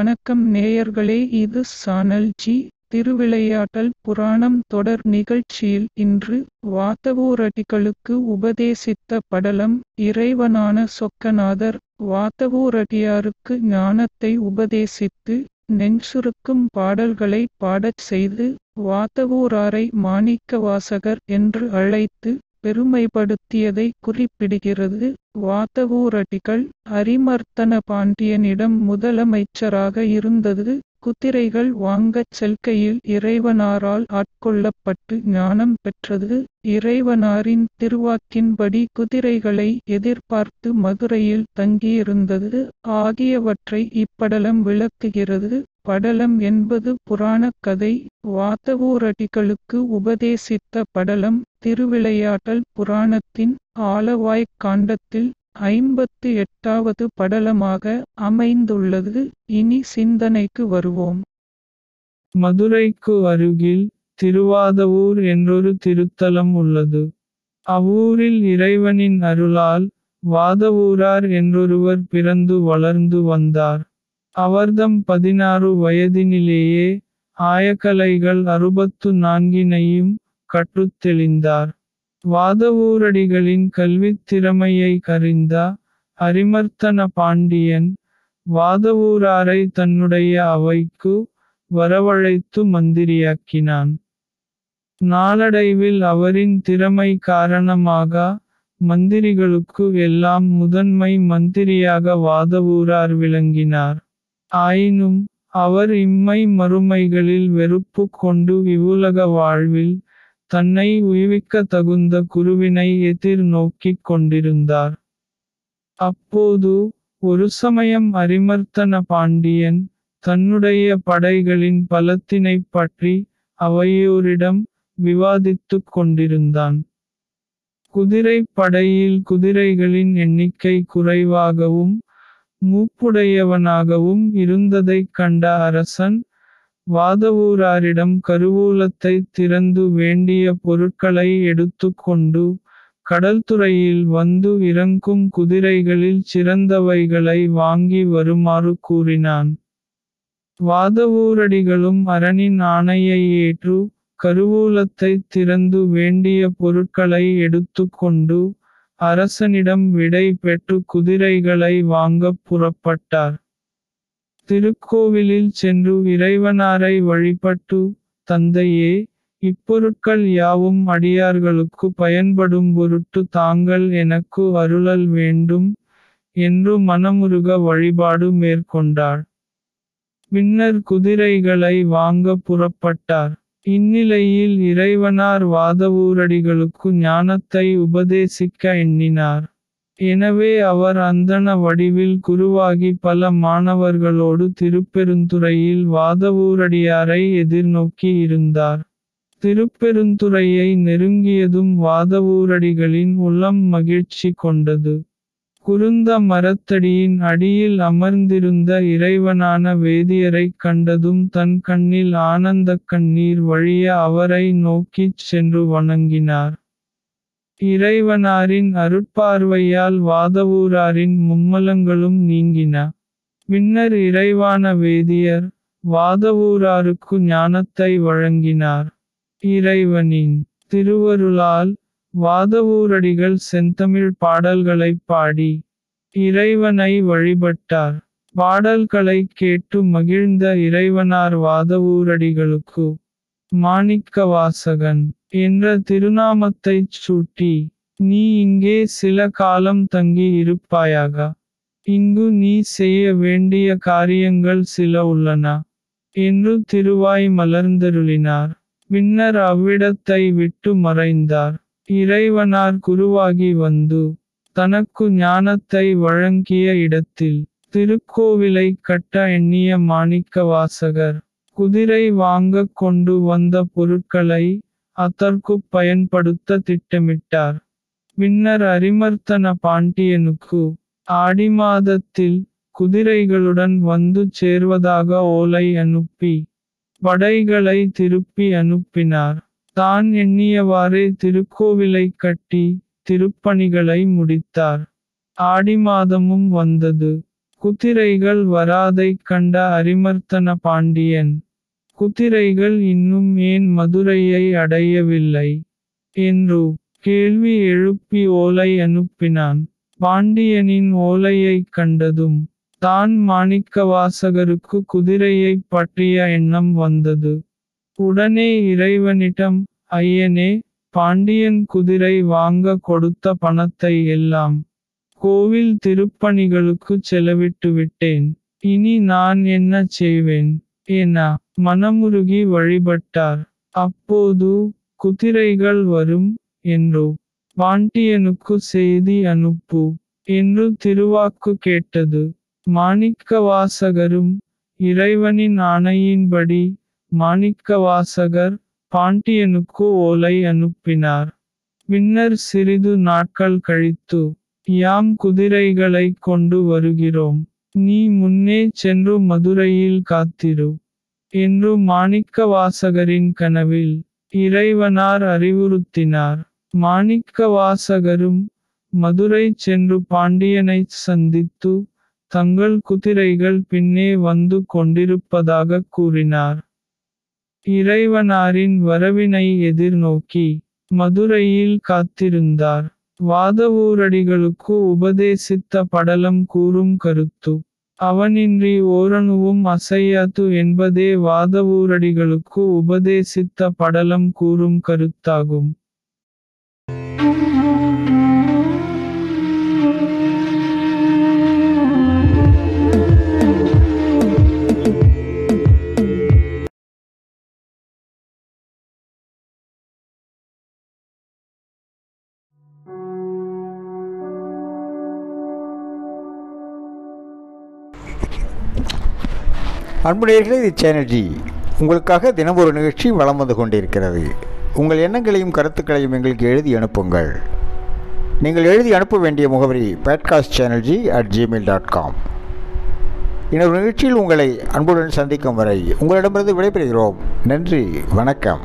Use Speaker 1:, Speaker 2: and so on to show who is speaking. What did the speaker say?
Speaker 1: வணக்கம் நேயர்களே இது சானல்ஜி திருவிளையாட்டல் புராணம் தொடர் நிகழ்ச்சியில் இன்று வாதவூரடிகளுக்கு உபதேசித்த படலம் இறைவனான சொக்கநாதர் வாதவூரடியாருக்கு ஞானத்தை உபதேசித்து நெஞ்சுருக்கும் பாடல்களை பாடச் செய்து வாதவூராரை மாணிக்கவாசகர் என்று அழைத்து பெருமைப்படுத்தியதை குறிப்பிடுகிறது. வாதவூரடிகள் அரிமர்த்தன பாண்டியனிடம் முதலமைச்சராக இருந்தது. குதிரைகள் வாங்கச் செல்கையில் இறைவனாரால் ஆட்கொள்ளப்பட்டு ஞானம் பெற்றது. இறைவனாரின் திருவாக்கின்படி குதிரைகளை எதிர்பார்த்து மதுரையில் தங்கியிருந்தது. ஆகியவற்றை இப்படலம் விளக்குகிறது. படலம் என்பது புராணக் கதை. வாதவூரடிகளுக்கு உபதேசித்த படலம் திருவிளையாட்டல் புராணத்தின் ஆலவாய்க் காண்டத்தில் ஐம்பத்து எட்டாவது படலமாக அமைந்துள்ளது. இனி சிந்தனைக்கு வருவோம்.
Speaker 2: மதுரைக்கு அருகில் திருவாதவூர் என்றொரு திருத்தலம் உள்ளது. அவ்வூரில் இறைவனின் அருளால் வாதவூரார் என்றொருவர் பிறந்து வளர்ந்து வந்தார். அவர்தம் பதினாறு வயதினிலேயே ஆயக்கலைகள் அறுபத்து நான்கினையும் கற்றுத் தெளிந்தார். வாதவூரடிகளின் கல்வித் திறமையை கறிந்த அரிமர்த்தன பாண்டியன் வாதவூராரை தன்னுடைய அவைக்கு வரவழைத்து மந்திரியாக்கினான். நாளடைவில் அவரின் திறமை காரணமாக மந்திரிகளுக்கு எல்லாம் முதன்மை மந்திரியாக வாதவூரார் விளங்கினார். ஆயினும் அவர் இம்மை மறுமைகளில் வெறுப்பு கொண்டு இவ்வுலக வாழ்வில் தன்னை உய்விக்க தகுந்த குருவினை எதிர் நோக்கிக் கொண்டிருந்தார். அப்போது ஒரு சமயம் அரிமர்த்தன பாண்டியன் தன்னுடைய படைகளின் பலத்தினைப் பற்றி அவையோரிடம் விவாதித்துக் கொண்டிருந்தான். குதிரை படையில் குதிரைகளின் எண்ணிக்கை குறைவாகவும் மூப்புடையவனாகவும் இருந்ததைக் கண்ட அரசன் வாதவூராரிடம் கருவூலத்தை திறந்து வேண்டிய பொருட்களை எடுத்துக்கொண்டு கடல்துறையில் வந்து இறங்கும் குதிரைகளில் சிறந்தவைகளை வாங்கி வருமாறு கூறினான். வாதவூரடிகளும் அரணின் ஆணையை ஏற்று கருவூலத்தை திறந்து வேண்டிய பொருட்களை எடுத்துக்கொண்டு அரசனிடம் விடை பெற்று குதிரைகளை வாங்கப் புறப்பட்டார். திருக்கோவிலில் சென்று இறைவனாரை வழிபட்டு தந்தையே இப்பொருட்கள் யாவும் அடியார்களுக்கு பயன்படும் பொருட்டு தாங்கள் எனக்கு அருளல் வேண்டும் என்று மனமுருக வழிபாடு மேற்கொண்டார். பின்னர் குதிரைகளை வாங்க புறப்பட்டார். இந்நிலையில் இறைவனார் வாதவூரடிகளுக்கு ஞானத்தை உபதேசிக்க எண்ணினார். எனவே அவர் அந்தன வடிவில் குருவாகி பல மாணவர்களோடு திருப்பெருந்துறையில் வாதவூரடியாரை எதிர்நோக்கி இருந்தார். திருப்பெருந்துறையை நெருங்கியதும் வாதவூரடிகளின் உள்ளம் மகிழ்ச்சி கொண்டது. குருந்த மரத்தடியின் அடியில் அமர்ந்திருந்த இறைவனான வேதியரைக் கண்டதும் தன் கண்ணில் ஆனந்தக் கண்ணீர் வழிய அவரை நோக்கிச் சென்று வணங்கினார். இறைவனாரின் அருட்பார்வையால் வாதவூராரின் மும்மலங்களும் நீங்கின. பின்னர் இறைவான வேதியர் வாதவூராருக்கு ஞானத்தை வழங்கினார். இறைவனின் திருவருளால் வாதவூரடிகள் செந்தமிழ் பாடல்களைப் பாடி இறைவனை வழிபட்டார். பாடல்களைக் கேட்டு மகிழ்ந்த இறைவனார் வாதவூரடிகளுக்கு மாணிக்கவாசகன் என்ற திருநாமத்தைச் சூட்டி நீ இங்கே சில காலம் தங்கி இருப்பாயாக. இங்கு நீ செய்ய வேண்டிய காரியங்கள் சில உள்ளன என்று திருவாய் மலர்ந்தருளினார். பின்னர் அவ்விடத்தை விட்டு மறைந்தார். இறைவனார் குருவாகி வந்து தனக்கு ஞானத்தை வழங்கிய இடத்தில் திருக்கோவிலை கட்ட எண்ணிய மாணிக்கவாசகர் குதிரை வாங்கக் கொண்டு வந்த பொருட்களை அதற்குப் பயன்படுத்த திட்டமிட்டார். பின்னர் அரிமர்த்தன பாண்டியனுக்கு ஆடி மாதத்தில் குதிரைகளுடன் வந்து சேர்வதாக ஓலை அனுப்பி படைகளை திருப்பி அனுப்பினார். தான் எண்ணியவாறே திருக்கோவிலை கட்டி திருப்பணிகளை முடித்தார். ஆடி மாதமும் வந்தது. குதிரைகள் வராதைக் கண்ட அரிமர்த்தன பாண்டியன். குதிரைகள் இன்னும் ஏன் மதுரையை அடையவில்லை? என்று கேள்வி எழுப்பி ஓலை அனுப்பினான். பாண்டியனின் ஓலையைக் கண்டதும் தான் மாணிக்கவாசகருக்கு குதிரையைப் பற்றிய எண்ணம் வந்தது. உடனே இறைவனிடம் ஐயனே பாண்டியன் குதிரை வாங்க கொடுத்த பணத்தை எல்லாம் கோவில் திருப்பணிகளுக்கு செலவிட்டு விட்டேன். இனி நான் என்ன செய்வேன்? என மனமுருகி வழிபட்டார். அப்போது குதிரைகள் வரும் என்று பாண்டியனுக்கு செய்தி அனுப்பு என்று திருவாக்கு கேட்டது. மாணிக்கவாசகரும் இறைவனின் ஆணையின்படி மாணிக்கவாசகர் பாண்டியனுக்கு ஓலை அனுப்பினார். பின்னர் சிறிது நாட்கள் கழித்து யாம் குதிரைகளை கொண்டு வருகிறோம். நீ முன்னே சென்று மதுரையில் காத்திரு என்று மாணிக்கவாசகரின் கனவில் இறைவனார் அறிவுறுத்தினார். மாணிக்கவாசகரும் மதுரை சென்று பாண்டியனைச் சந்தித்து தங்கள் குதிரைகள் பின்னே வந்து கொண்டிருப்பதாக கூறினார். இறைவனாரின் வரவினை எதிர்நோக்கி மதுரையில் காத்திருந்தார். வாதவூரடிகளுக்கு உபதேசித்த படலம் கூறும் கருத்து அவனின்றி ஓரணுவும் அசையாது என்பதே வாதவூரடிகளுக்கு உபதேசித்த படலம் கூறும் கருத்தாகும்.
Speaker 3: அன்புடையர்களே இது சேனல் ஜி உங்களுக்காக தினம் ஒரு நிகழ்ச்சி வளம் வந்து கொண்டிருக்கிறது. உங்கள் எண்ணங்களையும் கருத்துக்களையும் எங்களுக்கு எழுதி அனுப்புங்கள். நீங்கள் எழுதி அனுப்ப வேண்டிய முகவரி podcast channel G at Gmail dot com இன்னொரு நிகழ்ச்சியில் உங்களை அன்புடன் சந்திக்கும் வரை உங்களிடமிருந்து விடைபெறுகிறோம். நன்றி வணக்கம்.